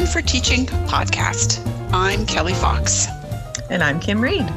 Welcome to the Time for Teaching podcast. I'm Kelly Fox. And I'm Kim Reed.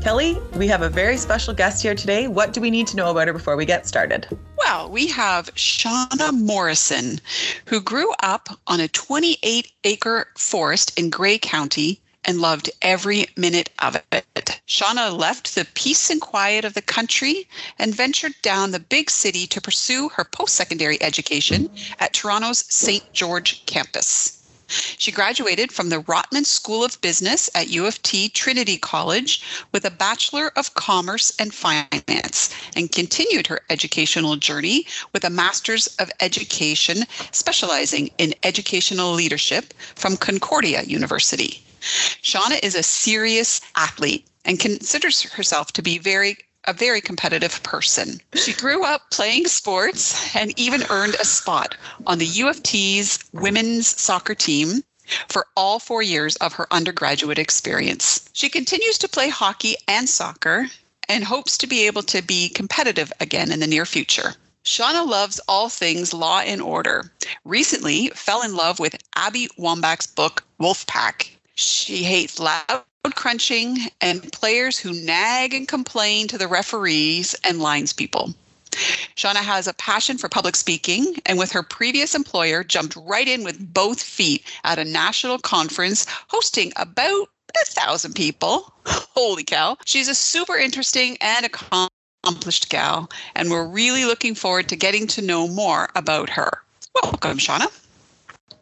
Kelly, we have a very special guest here today. What do we need to know about her before we get started? Well, we have Shauna Morrison, who grew up on a 28 acre forest in Grey County and loved every minute of it. Shauna left the peace and quiet of the country and ventured down the big city to pursue her post secondary education at Toronto's St. George campus. She graduated from the Rotman School of Business at U of T Trinity College with a Bachelor of Commerce and Finance and continued her educational journey with a Master's of Education specializing in educational leadership from Concordia University. Shauna is a serious athlete and considers herself to be very a very competitive person. She grew up playing sports and even earned a spot on the U of T's women's soccer team for all four years of her undergraduate experience. She continues to play hockey and soccer and hopes to be able to be competitive again in the near future. Shauna loves all things law and order. Recently fell in love with Abby Wambach's book Wolfpack. She hates loud crunching and players who nag and complain to the referees and lines people. Shauna has a passion for public speaking and with her previous employer jumped right in with both feet at a national conference hosting about a thousand people. Holy cow. She's a super interesting and accomplished gal, and we're really looking forward to getting to know more about her. Welcome, Shauna.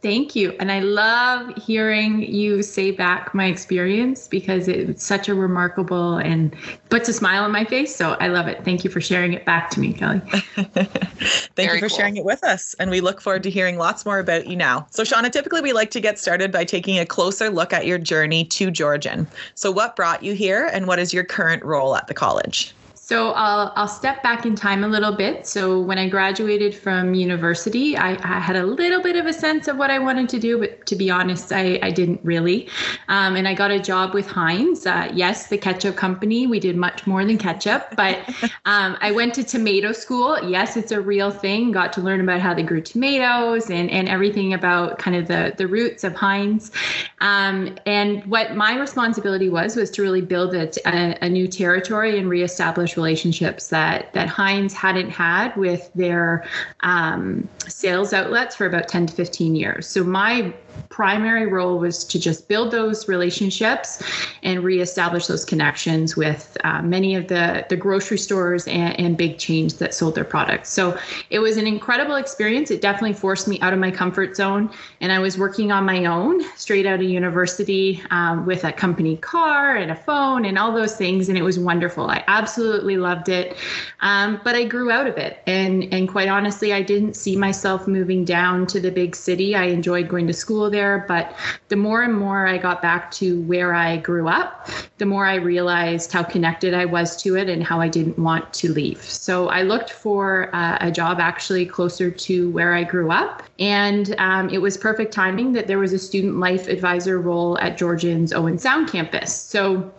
Thank you. And I love hearing you say back my experience because it's such a remarkable and puts a smile on my face. So I love it. Thank you for sharing it back to me, Kelly. Thank Very you for cool. sharing it with us. And we look forward to hearing lots more about you now. So, Shauna, typically we like to get started by taking a closer look at your journey to Georgian. So, what brought you here and what is your current role at the college? So I'll, I'll step back in time a little bit. So when I graduated from university, I, I, had a little bit of a sense of what I wanted to do, but to be honest, I, I didn't really. Um, and I got a job with Heinz. Uh, yes, the ketchup company. We did much more than ketchup, but um, I went to tomato school. Yes, it's a real thing. Got to learn about how they grew tomatoes and, and everything about kind of the, the roots of Heinz. Um, and what my responsibility was was to really build a, a, a new territory and reestablish relationships that that Heinz hadn't had with their um, sales outlets for about 10 to 15 years. So my primary role was to just build those relationships and reestablish those connections with uh, many of the, the grocery stores and, and, big chains that sold their products. So it was an incredible experience. It definitely forced me out of my comfort zone. And I was working on my own straight out of university um, with a company car and a phone and all those things. And it was wonderful. I absolutely loved it. Um, but I grew out of it. And, and quite honestly, I didn't see myself moving down to the big city. I enjoyed going to school there. But the more and more I got back to where I grew up, the more I realized how connected I was to it and how I didn't want to leave. So I looked for uh, a job actually closer to where I grew up. And um, it was perfect timing that there was a student life advisor role at Georgian's Owen Sound campus. So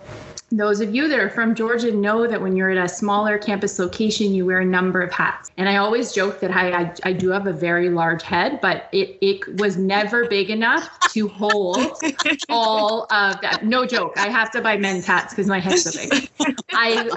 those of you that are from Georgian know that when you're at a smaller campus location, you wear a number of hats. And I always joke that I, I, I, do have a very large head, but it, it was never big enough to hold all of that. No joke. I have to buy men's hats because my head's so big. I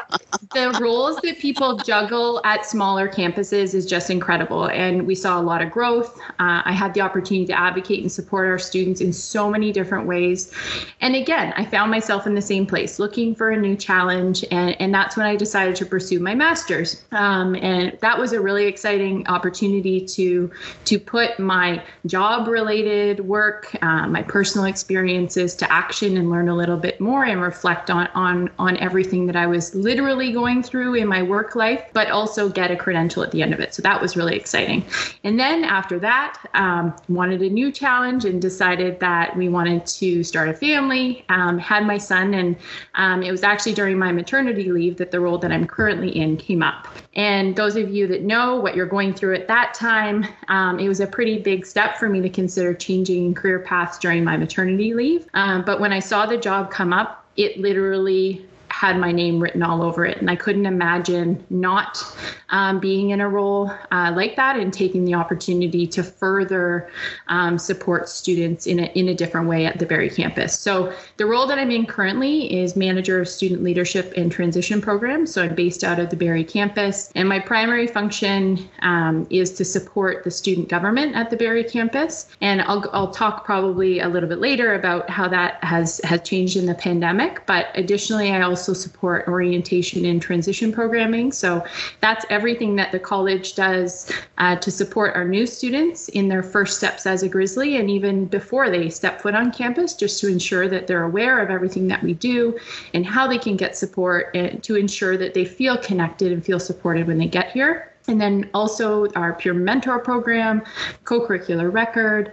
the roles that people juggle at smaller campuses is just incredible. And we saw a lot of growth. Uh, I had the opportunity to advocate and support our students in so many different ways. And again, I found myself in the same place looking for a new challenge, and, and that's when I decided to pursue my master's. Um, and that was a really exciting opportunity to to put my job related work, uh, my personal experiences to action, and learn a little bit more and reflect on on on everything that I was literally going through in my work life, but also get a credential at the end of it. So that was really exciting. And then after that, um, wanted a new challenge and decided that we wanted to start a family. Um, had my son and um, it was actually during my maternity leave that the role that I'm currently in came up. And those of you that know what you're going through at that time, um, it was a pretty big step for me to consider changing career paths during my maternity leave. Um, but when I saw the job come up, it literally had my name written all over it. And I couldn't imagine not um, being in a role uh, like that and taking the opportunity to further um, support students in a, in a different way at the Barrie campus. So the role that I'm in currently is manager of student leadership and transition programs. So I'm based out of the Barrie campus, and my primary function um, is to support the student government at the Barrie campus. And I'll, I'll talk probably a little bit later about how that has has changed in the pandemic. But additionally, I also support orientation and transition programming. So that's everything that the college does uh, to support our new students in their first steps as a Grizzly and even before they step foot on campus, just to ensure that they're aware of everything that we do and how they can get support and to ensure that they feel connected and feel supported when they get here. And then also our peer mentor program, co curricular record,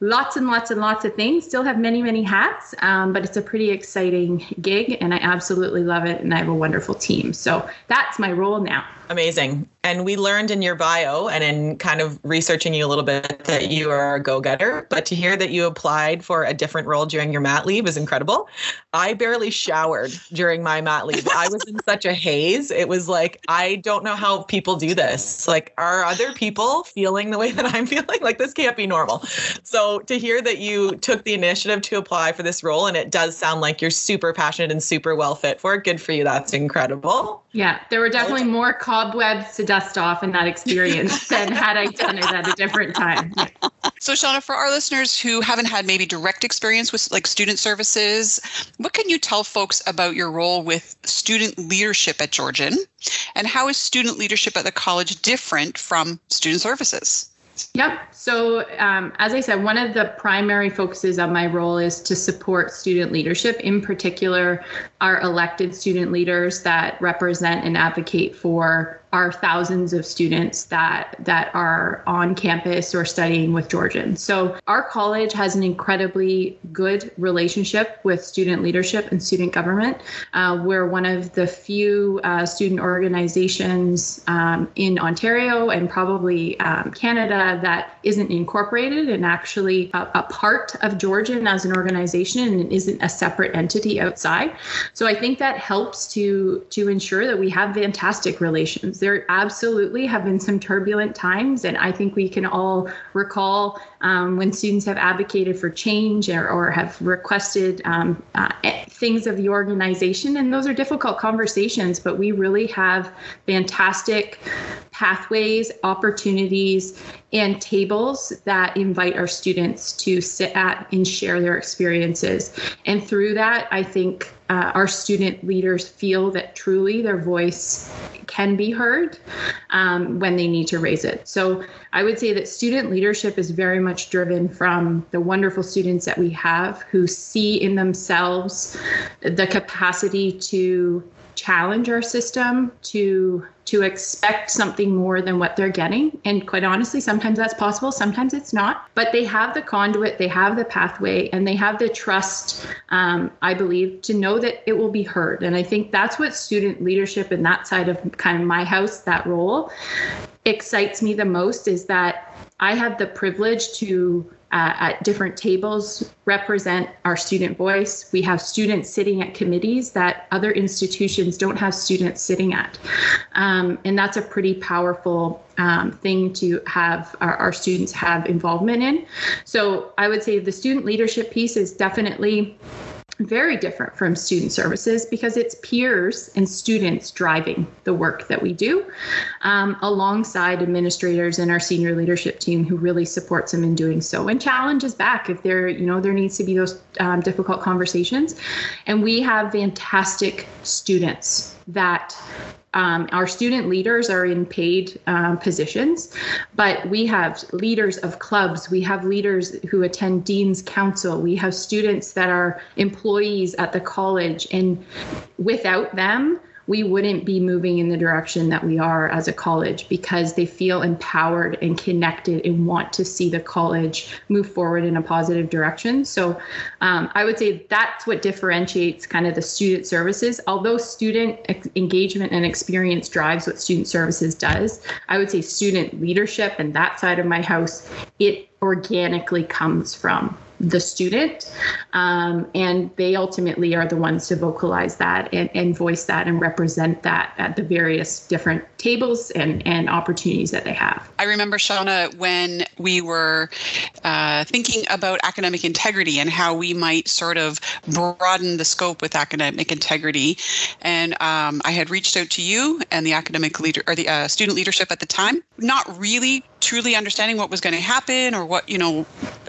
lots and lots and lots of things. Still have many, many hats, um, but it's a pretty exciting gig and I absolutely love it. And I have a wonderful team. So that's my role now. Amazing. And we learned in your bio and in kind of researching you a little bit that you are a go getter. But to hear that you applied for a different role during your mat leave is incredible. I barely showered during my mat leave. I was in such a haze. It was like, I don't know how people do this. Like, are other people feeling the way that I'm feeling? Like, this can't be normal. So to hear that you took the initiative to apply for this role, and it does sound like you're super passionate and super well fit for it, good for you. That's incredible. Yeah, there were definitely more cobwebs to dust off in that experience than had I done it at a different time. Yeah. So, Shauna, for our listeners who haven't had maybe direct experience with like student services, what can you tell folks about your role with student leadership at Georgian? And how is student leadership at the college different from student services? Yep. So, um, as I said, one of the primary focuses of my role is to support student leadership, in particular, our elected student leaders that represent and advocate for our thousands of students that that are on campus or studying with Georgian. So our college has an incredibly good relationship with student leadership and student government. Uh, we're one of the few uh, student organizations um, in Ontario and probably um, Canada that isn't incorporated and actually a, a part of Georgian as an organization and isn't a separate entity outside. So I think that helps to to ensure that we have fantastic relations. There absolutely have been some turbulent times, and I think we can all recall um, when students have advocated for change or, or have requested um, uh, things of the organization, and those are difficult conversations. But we really have fantastic pathways, opportunities, and tables that invite our students to sit at and share their experiences. And through that, I think uh, our student leaders feel that truly their voice can be heard um, when they need to raise it. So I would say that student leadership is very much driven from the wonderful students that we have who see in themselves the capacity to challenge our system to to expect something more than what they're getting. And quite honestly sometimes that's possible sometimes it's not. But they have the conduit they have the pathway and they have the trust um, i believe to know that it will be heard. And i think that's what student leadership and that side of kind of my house that role excites me the most is that i have the privilege to uh, at different tables represent our student voice. We have students sitting at committees that other institutions don't have students sitting at. Um, and that's a pretty powerful um, thing to have our, our students have involvement in. So I would say the student leadership piece is definitely very different from student services because it's peers and students driving the work that we do um, alongside administrators and our senior leadership team who really supports them in doing so. And challenges back if there you know there needs to be those um, difficult conversations. And we have fantastic students that um, our student leaders are in paid um, positions, but we have leaders of clubs, we have leaders who attend Dean's Council, we have students that are employees at the college, and without them, we wouldn't be moving in the direction that we are as a college because they feel empowered and connected and want to see the college move forward in a positive direction. So um, I would say that's what differentiates kind of the student services. Although student engagement and experience drives what student services does, I would say student leadership and that side of my house, it organically comes from the student. Um, and they ultimately are the ones to vocalize that and, and voice that and represent that at the various different tables and, and opportunities that they have. I remember, Shauna, when we were uh, thinking about academic integrity and how we might sort of broaden the scope with academic integrity. And um, I had reached out to you and the academic leader or the uh, student leadership at the time, not really truly understanding what was going to happen or what, you know,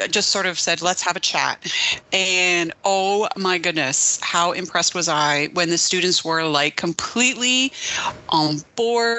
just sort of said, let's have a chat. And oh my goodness, how impressed was I when the students were like completely on board,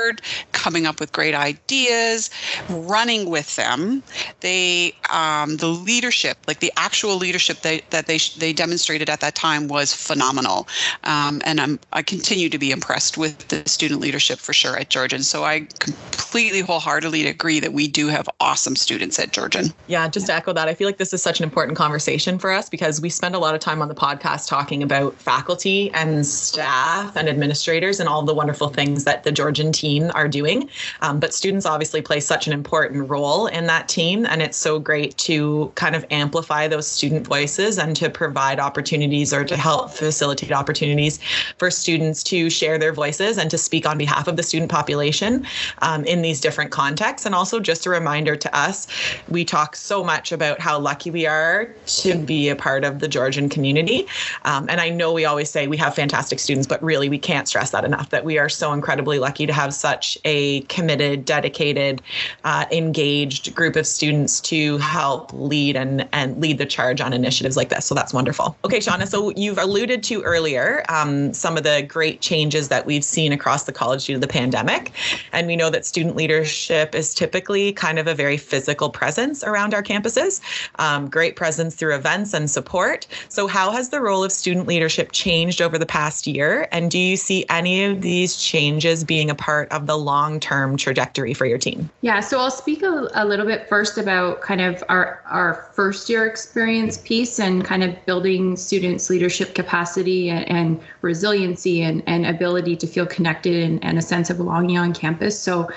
coming up with great ideas, running with them. They, um, the leadership, like the actual leadership they, that they they demonstrated at that time was phenomenal. Um, and I'm I continue to be impressed with the student leadership for sure at Georgian. So I completely wholeheartedly agree that we do have awesome students at Georgian. Yeah, just to echo that, I feel like this is such an important conversation for us because we spend a lot of time on the podcast talking about faculty and staff and administrators and all the wonderful things that the Georgian team are doing. Um, but students obviously play such an important role in that team. And it's so great to kind of amplify those student voices and to provide opportunities or to help facilitate opportunities for students to share their voices and to speak on behalf of the student population um, in these different contexts. And also just a reminder to us, we talk so much about how lucky we are to be a part of the Georgian community. Um, and I know we always say we have fantastic students, but really we can't stress that enough that we are so incredibly lucky to have such a committed, dedicated, uh, engaged group of students to help lead and, and lead the charge on initiatives like this. So that's wonderful. Okay, Shauna, so you've alluded to earlier um, some of the great changes that we've seen across the college due to the pandemic. And we know that student leadership is typically kind of a very physical presence around our campuses, um, great presence through events and support. So, how has the role of student leadership changed over the past year? And do you see any of these changes being a part of the long term trajectory for your team? Yeah, so I'll speak a, a little bit first about kind of our, our first year experience piece and kind of building students' leadership capacity and, and resiliency and, and ability to feel connected and, and a sense of belonging on campus. So,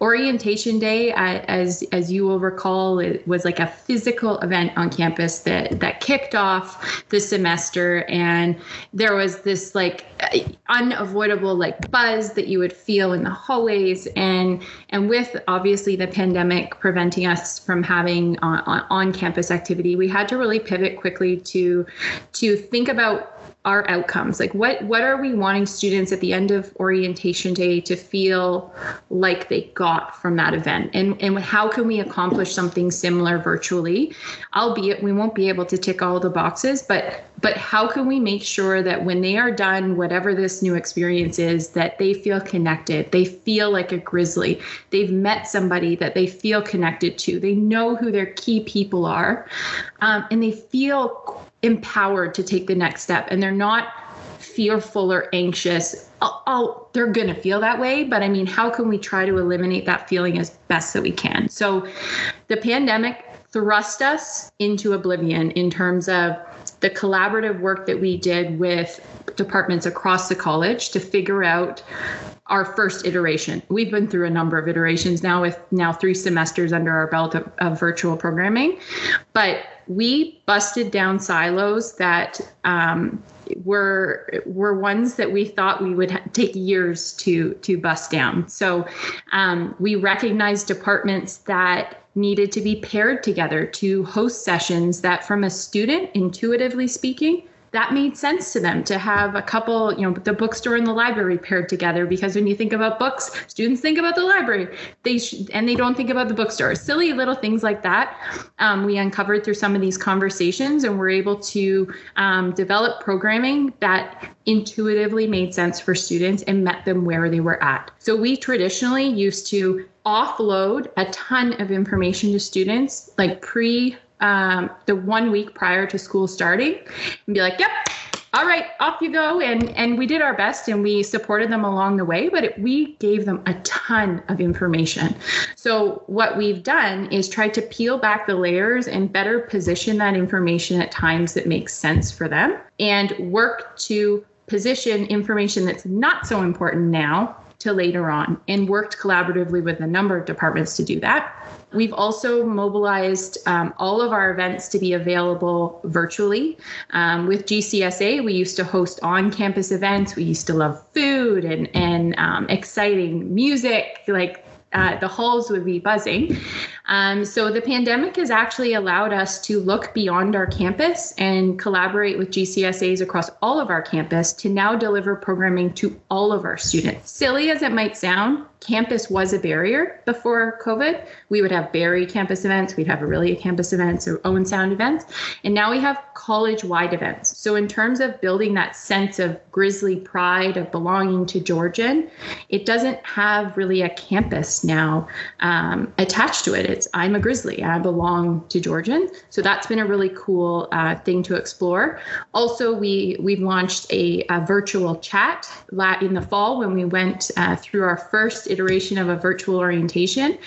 orientation day, uh, as as you will recall, it was like a physical event on campus that that kicked off the semester, and there was this like unavoidable like buzz that you would feel in the hallways, and and with obviously the pandemic preventing us from having uh, on, on, on campus activity, we had to really pivot quickly to to think about our outcomes? Like what what are we wanting students at the end of orientation day to feel like they got from that event? And and how can we accomplish something similar virtually? Albeit we won't be able to tick all the boxes but but how can we make sure that when they are done whatever this new experience is that they feel connected? They feel like a grizzly. They've met somebody that they feel connected to. They know who their key people are. Um, and they feel empowered to take the next step and they're not fearful or anxious. Oh, oh they're going to feel that way. But I mean, how can we try to eliminate that feeling as best that we can? So the pandemic thrust us into oblivion in terms of the collaborative work that we did with departments across the college to figure out our first iteration. We've been through a number of iterations now with now three semesters under our belt of, of virtual programming, but we busted down silos that um, were were ones that we thought we would ha- take years to to bust down. So um, we recognized departments that needed to be paired together to host sessions that, from a student, intuitively speaking, that made sense to them to have a couple, you know, the bookstore and the library paired together because when you think about books, students think about the library. They sh- and they don't think about the bookstore. Silly little things like that. Um, we uncovered through some of these conversations, and we're able to um, develop programming that intuitively made sense for students and met them where they were at. So we traditionally used to offload a ton of information to students, like pre um, the one week prior to school starting and be like, yep, all right, off you go. And and we did our best and we supported them along the way, but it, we gave them a ton of information. So what we've done is try to peel back the layers and better position that information at times that makes sense for them and work to position information that's not so important now to later on and worked collaboratively with a number of departments to do that. We've also mobilized um, all of our events to be available virtually. Um, with GCSA, we used to host on campus events. We used to love food and, and um, exciting music, like uh, the halls would be buzzing. Um, so the pandemic has actually allowed us to look beyond our campus and collaborate with GCSAs across all of our campus to now deliver programming to all of our students. Silly as it might sound, campus was a barrier before COVID. We would have Barrie campus events, we'd have Orillia campus events or Owen Sound events, and now we have college wide events. So, in terms of building that sense of grizzly pride of belonging to Georgian, it doesn't have really a campus now um, attached to it. It's I'm a grizzly, I belong to Georgian. So, that's been a really cool uh, thing to explore. Also, we, we've launched a, a virtual chat in the fall when we went uh, through our first iteration of a virtual orientation,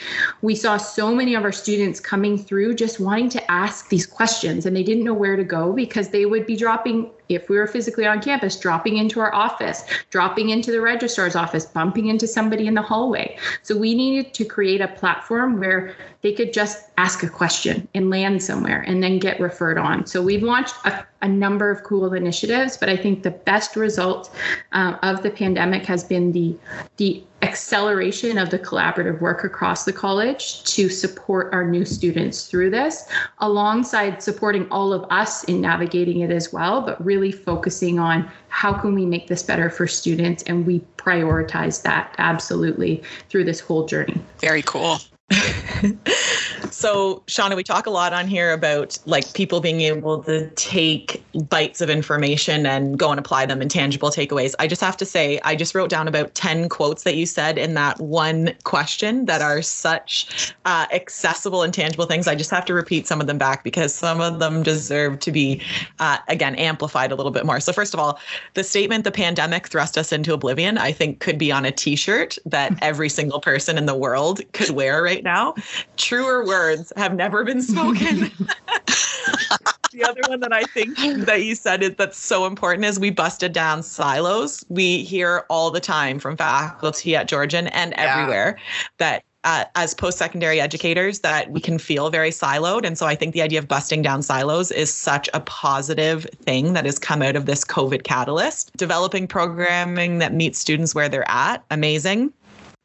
we saw so many of our students coming through just wanting to ask these questions and they didn't know where to go because they would be dropping if we were physically on campus, dropping into our office, dropping into the registrar's office, bumping into somebody in the hallway. So we needed to create a platform where they could just ask a question and land somewhere and then get referred on. So we've launched a, a number of cool initiatives, but I think the best result uh, of the pandemic has been the the acceleration of the collaborative work across the college to support our new students through this, alongside supporting all of us in navigating it as well, but really focusing on how can we make this better for students and we prioritize that absolutely through this whole journey. Very cool. so shauna we talk a lot on here about like people being able to take bites of information and go and apply them in tangible takeaways. I just have to say i just wrote down about 10 quotes that you said in that one question that are such uh, accessible and tangible things. I just have to repeat some of them back because some of them deserve to be uh, again amplified a little bit more. So first of all the statement the pandemic thrust us into oblivion i think could be on a t-shirt that every single person in the world could wear right now. Truer words have never been spoken. the other one that I think that you said is that's so important is we busted down silos. We hear all the time from faculty at Georgian and yeah. everywhere that uh, as post-secondary educators that we can feel very siloed and so i think the idea of busting down silos is such a positive thing that has come out of this covid catalyst developing programming that meets students where they're at amazing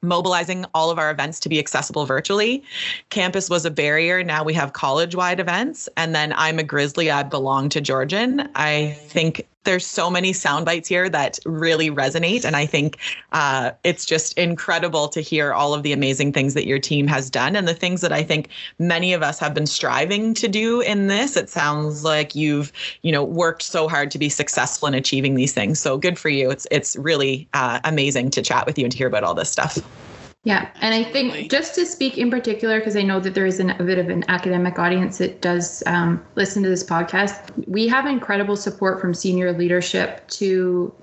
mobilizing all of our events to be accessible virtually. Campus was a barrier. Now we have college wide events. And then I'm a Grizzly. I belong to Georgian. I think there's so many sound bites here that really resonate. And I think uh, it's just incredible to hear all of the amazing things that your team has done and the things that I think many of us have been striving to do in this. It sounds like you've, you know, worked so hard to be successful in achieving these things. So good for you. It's it's really uh, amazing to chat with you and to hear about all this stuff. Yeah, and I think just to speak in particular, because I know that there is an, a bit of an academic audience that does um, listen to this podcast, we have incredible support from senior leadership to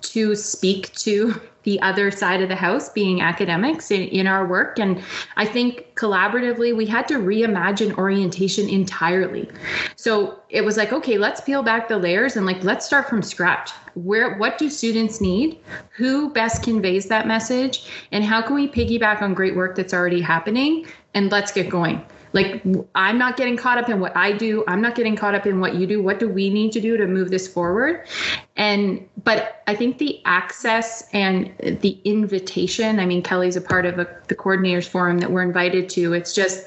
to speak to the other side of the house being academics in, in our work. And i think collaboratively we had to reimagine orientation entirely. So it was like okay let's peel back the layers and like let's start from scratch. Where what do students need? Who best conveys that message? And how can we piggyback on great work that's already happening? And let's get going. Like i'm not getting caught up in what i do. I'm not getting caught up in what you do. What do we need to do to move this forward? And but i think the access and the invitation i mean kelly's a part of a, the coordinators forum that we're invited to it's just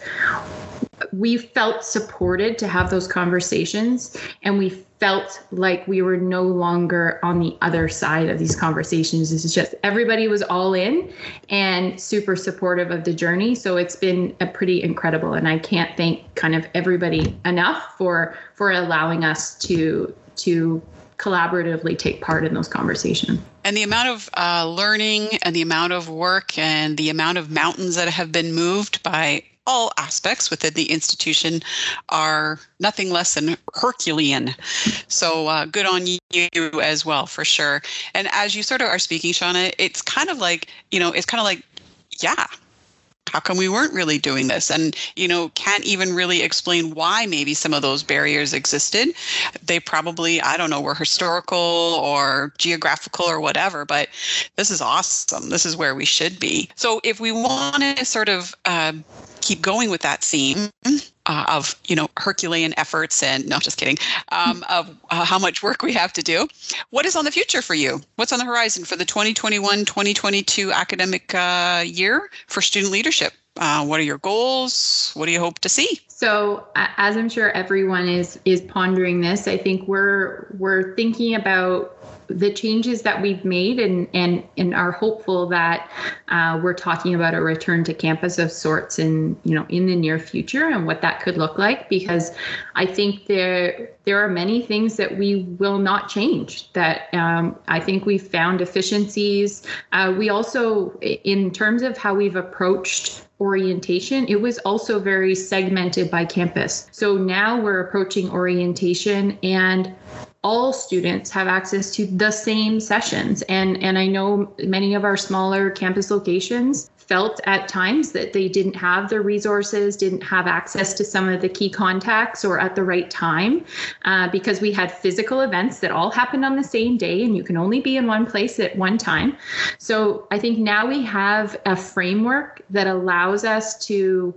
we felt supported to have those conversations and we felt like we were no longer on the other side of these conversations. This is just everybody was all in and super supportive of the journey. So it's been a pretty incredible and I can't thank kind of everybody enough for for allowing us to to collaboratively take part in those conversations. And the amount of uh, learning and the amount of work and the amount of mountains that have been moved by all aspects within the institution are nothing less than Herculean. So uh, good on you as well, for sure. And as you sort of are speaking, Shauna, it's kind of like, you know, it's kind of like, yeah, how come we weren't really doing this? And you know can't even really explain why maybe some of those barriers existed. They probably i don't know were historical or geographical or whatever but this is awesome. This is where we should be. So if we want to sort of uh, keep going with that theme uh, of you know Herculean efforts and no, just kidding, um, of uh, how much work we have to do. What is on the future for you? What's on the horizon for the 2021-2022 academic uh, year for student leadership? Uh, what are your goals? What do you hope to see? So, as I'm sure everyone is is pondering this, I think we're we're thinking about the changes that we've made and and and are hopeful that uh, we're talking about a return to campus of sorts in you know in the near future and what that could look like because I think there there are many things that we will not change that um, I think we've found efficiencies. Uh, we also in terms of how we've approached orientation, it was also very segmented by campus. So now we're approaching orientation and all students have access to the same sessions and and I know many of our smaller campus locations felt at times that they didn't have the resources, didn't have access to some of the key contacts or at the right time uh, because we had physical events that all happened on the same day and you can only be in one place at one time. So I think now we have a framework that allows us to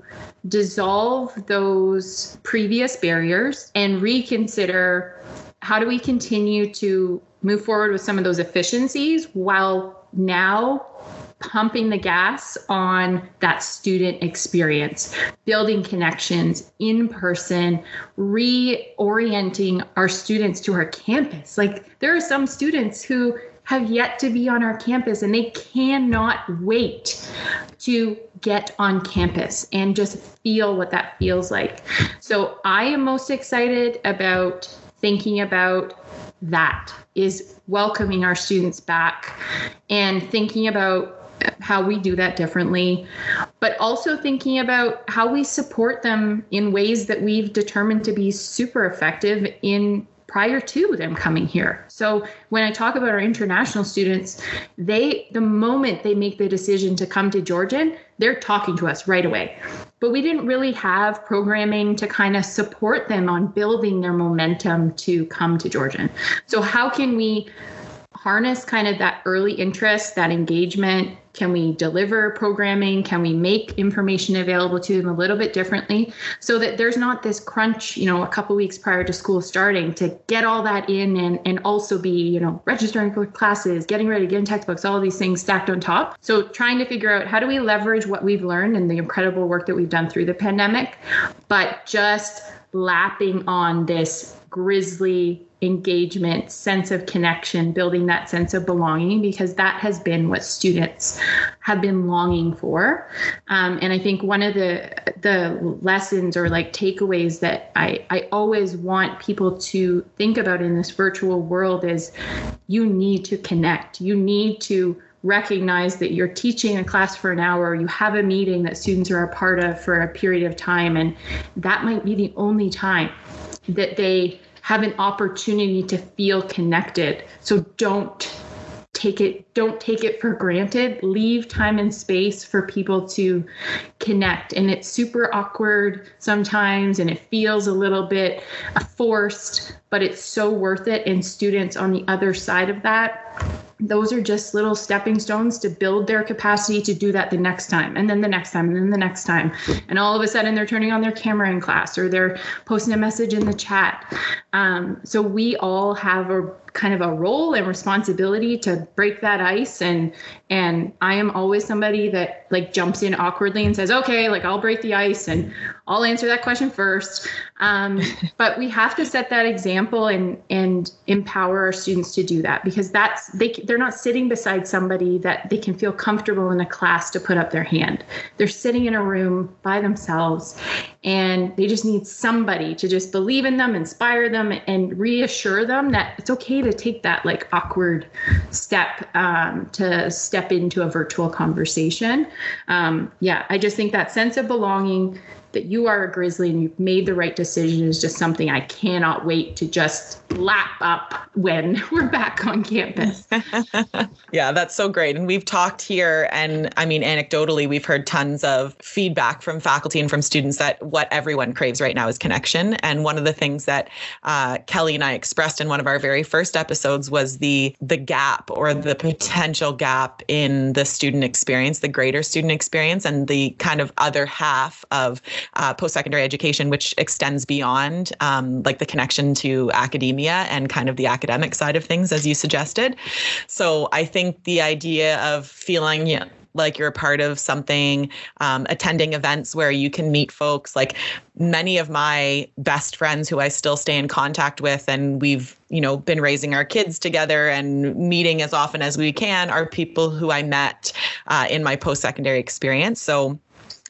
dissolve those previous barriers and reconsider how do we continue to move forward with some of those efficiencies while now pumping the gas on that student experience, building connections in person, reorienting our students to our campus. Like there are some students who have yet to be on our campus and they cannot wait to get on campus and just feel what that feels like. So I am most excited about thinking about that is welcoming our students back and thinking about how we do that differently, but also thinking about how we support them in ways that we've determined to be super effective in prior to them coming here. So when I talk about our international students, they the moment they make the decision to come to Georgian, they're talking to us right away. But we didn't really have programming to kind of support them on building their momentum to come to Georgian. So how can we harness kind of that early interest, that engagement? Can we deliver programming? Can we make information available to them a little bit differently so that there's not this crunch, you know, a couple weeks prior to school starting to get all that in and, and also be, you know, registering for classes, getting ready, getting textbooks, all these things stacked on top. So trying to figure out how do we leverage what we've learned and the incredible work that we've done through the pandemic, but just lapping on this grizzly engagement, sense of connection, building that sense of belonging, because that has been what students have been longing for. Um, and I think one of the the lessons or like takeaways that I, I always want people to think about in this virtual world is you need to connect. You need to recognize that you're teaching a class for an hour, you have a meeting that students are a part of for a period of time, and that might be the only time that they have an opportunity to feel connected. So don't take it don't take it for granted. Leave time and space for people to connect. And it's super awkward sometimes and it feels a little bit forced but it's so worth it. And students on the other side of that those are just little stepping stones to build their capacity to do that the next time and then the next time and then the next time. And all of a sudden they're turning on their camera in class or they're posting a message in the chat. Um, so we all have a kind of a role and responsibility to break that ice. And and I am always somebody that like jumps in awkwardly and says okay like I'll break the ice and I'll answer that question first. Um, but we have to set that example and and empower our students to do that because that's they they're not sitting beside somebody that they can feel comfortable in a class to put up their hand. They're sitting in a room by themselves and they just need somebody to just believe in them inspire them and reassure them that it's okay to take that like awkward step um, to step into a virtual conversation. Um, yeah, I just think that sense of belonging that you are a Grizzly and you've made the right decision is just something I cannot wait to just lap up when we're back on campus. yeah, that's so great. And we've talked here, and I mean, anecdotally, we've heard tons of feedback from faculty and from students that what everyone craves right now is connection. And one of the things that uh, Kelly and I expressed in one of our very first episodes was the the gap or the potential gap in the student experience, the greater student experience, and the kind of other half of uh, post secondary education, which extends beyond um, like the connection to academia and kind of the academic side of things, as you suggested. So I think the idea of feeling, you know, like you're a part of something, um, attending events where you can meet folks. Like many of my best friends who I still stay in contact with, and we've, you know, been raising our kids together and meeting as often as we can are people who I met uh, in my post secondary experience. So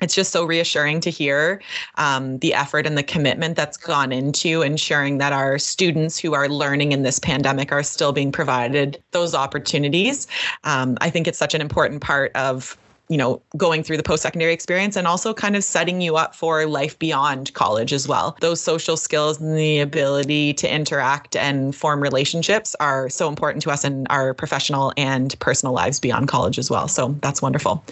it's just so reassuring to hear um, the effort and the commitment that's gone into ensuring that our students who are learning in this pandemic are still being provided those opportunities. Um, I think it's such an important part of you know going through the post-secondary experience and also kind of setting you up for life beyond college as well. Those social skills and the ability to interact and form relationships are so important to us in our professional and personal lives beyond college as well. So that's wonderful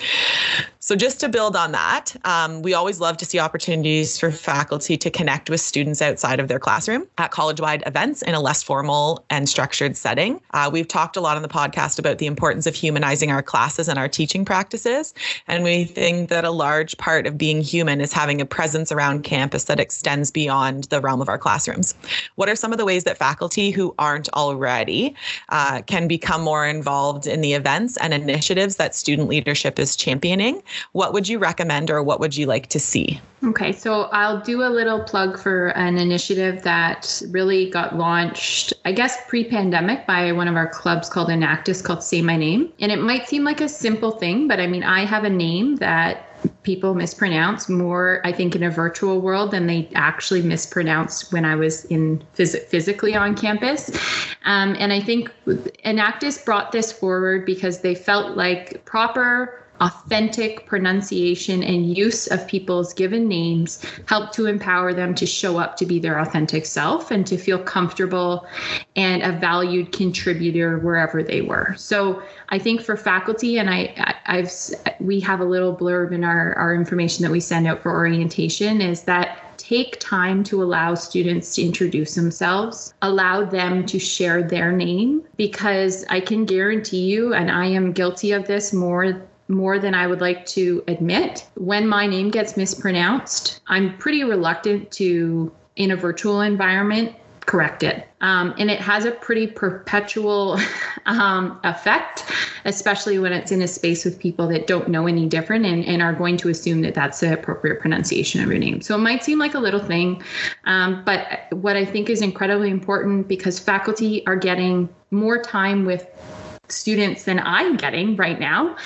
so, just to build on that, um, we always love to see opportunities for faculty to connect with students outside of their classroom at college wide events in a less formal and structured setting. Uh, we've talked a lot on the podcast about the importance of humanizing our classes and our teaching practices. And we think that a large part of being human is having a presence around campus that extends beyond the realm of our classrooms. What are some of the ways that faculty who aren't already uh, can become more involved in the events and initiatives that student leadership is championing? What would you recommend or what would you like to see? Okay, so I'll do a little plug for an initiative that really got launched, I guess, pre pandemic by one of our clubs called Enactus called Say My Name. And it might seem like a simple thing, but I mean, I have a name that people mispronounce more i think in a virtual world than they actually mispronounce when i was in phys- physically on campus um, and i think enactus brought this forward because they felt like proper authentic pronunciation and use of people's given names help to empower them to show up to be their authentic self and to feel comfortable and a valued contributor wherever they were. So I think for faculty, and I, I've we have a little blurb in our, our information that we send out for orientation is that take time to allow students to introduce themselves, allow them to share their name, because I can guarantee you, and I am guilty of this more more than I would like to admit. When my name gets mispronounced, I'm pretty reluctant to, in a virtual environment, correct it. Um, and it has a pretty perpetual um, effect, especially when it's in a space with people that don't know any different and, and are going to assume that that's the appropriate pronunciation of your name. So it might seem like a little thing, um, but what I think is incredibly important because faculty are getting more time with students than I'm getting right now.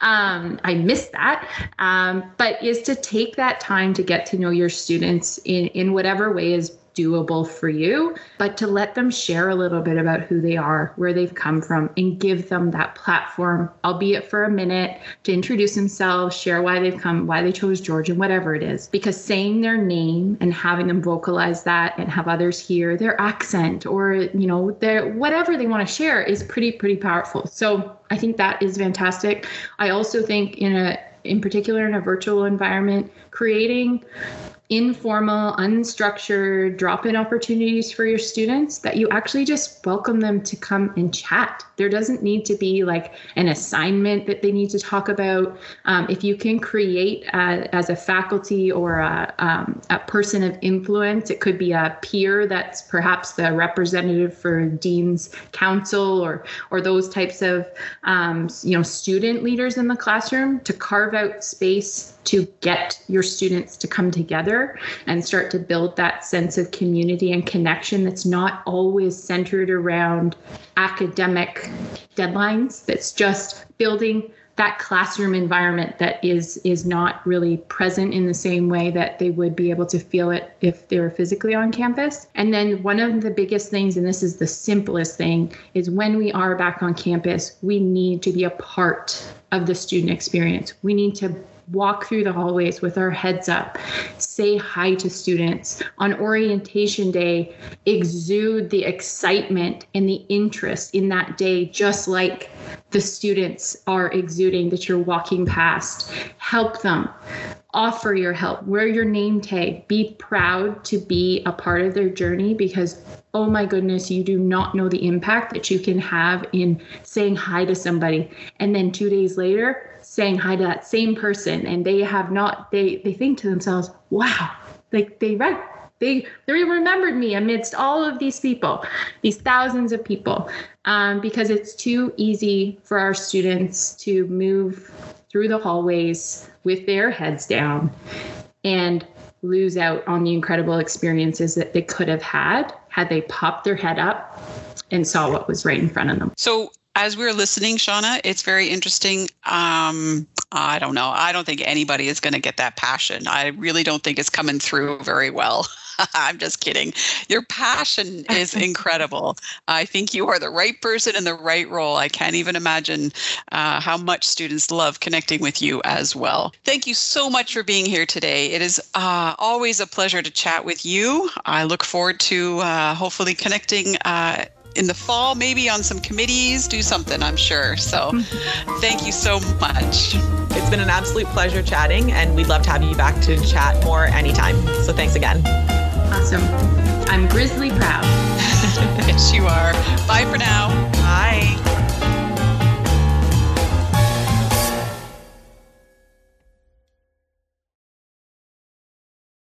Um, I miss that. Um, but is to take that time to get to know your students in, in whatever way is doable for you, but to let them share a little bit about who they are, where they've come from, and give them that platform, albeit for a minute, to introduce themselves, share why they've come, why they chose Georgian, whatever it is. Because saying their name and having them vocalize that and have others hear their accent or, you know, their whatever they want to share is pretty, pretty powerful. So I think that is fantastic. I also think in a in particular in a virtual environment, creating informal, unstructured drop in opportunities for your students that you actually just welcome them to come and chat. There doesn't need to be like an assignment that they need to talk about. Um, if you can create uh, as a faculty or a, um, a person of influence, it could be a peer that's perhaps the representative for dean's council or or those types of um, you know student leaders in the classroom to carve out space to get your students to come together and start to build that sense of community and connection that's not always centered around academic deadlines that's just building that classroom environment that is is not really present in the same way that they would be able to feel it if they were physically on campus. And then one of the biggest things, and this is the simplest thing, is when we are back on campus, we need to be a part of the student experience. We need to walk through the hallways with our heads up, say hi to students. On orientation day, exude the excitement and the interest in that day, just like the students are exuding that you're walking past. Help them. Offer your help. Wear your name tag. Be proud to be a part of their journey because, oh my goodness, you do not know the impact that you can have in saying hi to somebody. And then two days later, saying hi to that same person and they have not they they think to themselves wow like they read they they remembered me amidst all of these people these thousands of people um, because it's too easy for our students to move through the hallways with their heads down and lose out on the incredible experiences that they could have had had they popped their head up and saw what was right in front of them. So as we are listening, Shauna, it's very interesting. Um, I don't know. I don't think anybody is going to get that passion. I really don't think it's coming through very well. I'm just kidding. Your passion is incredible. I think you are the right person in the right role. I can't even imagine uh, how much students love connecting with you as well. Thank you so much for being here today. It is uh, always a pleasure to chat with you. I look forward to uh, hopefully connecting uh, in the fall, maybe on some committees, do something, I'm sure. So thank you so much. It's been an absolute pleasure chatting, and we'd love to have you back to chat more anytime. So thanks again. Awesome. I'm grizzly proud. yes, you are. Bye for now. Bye.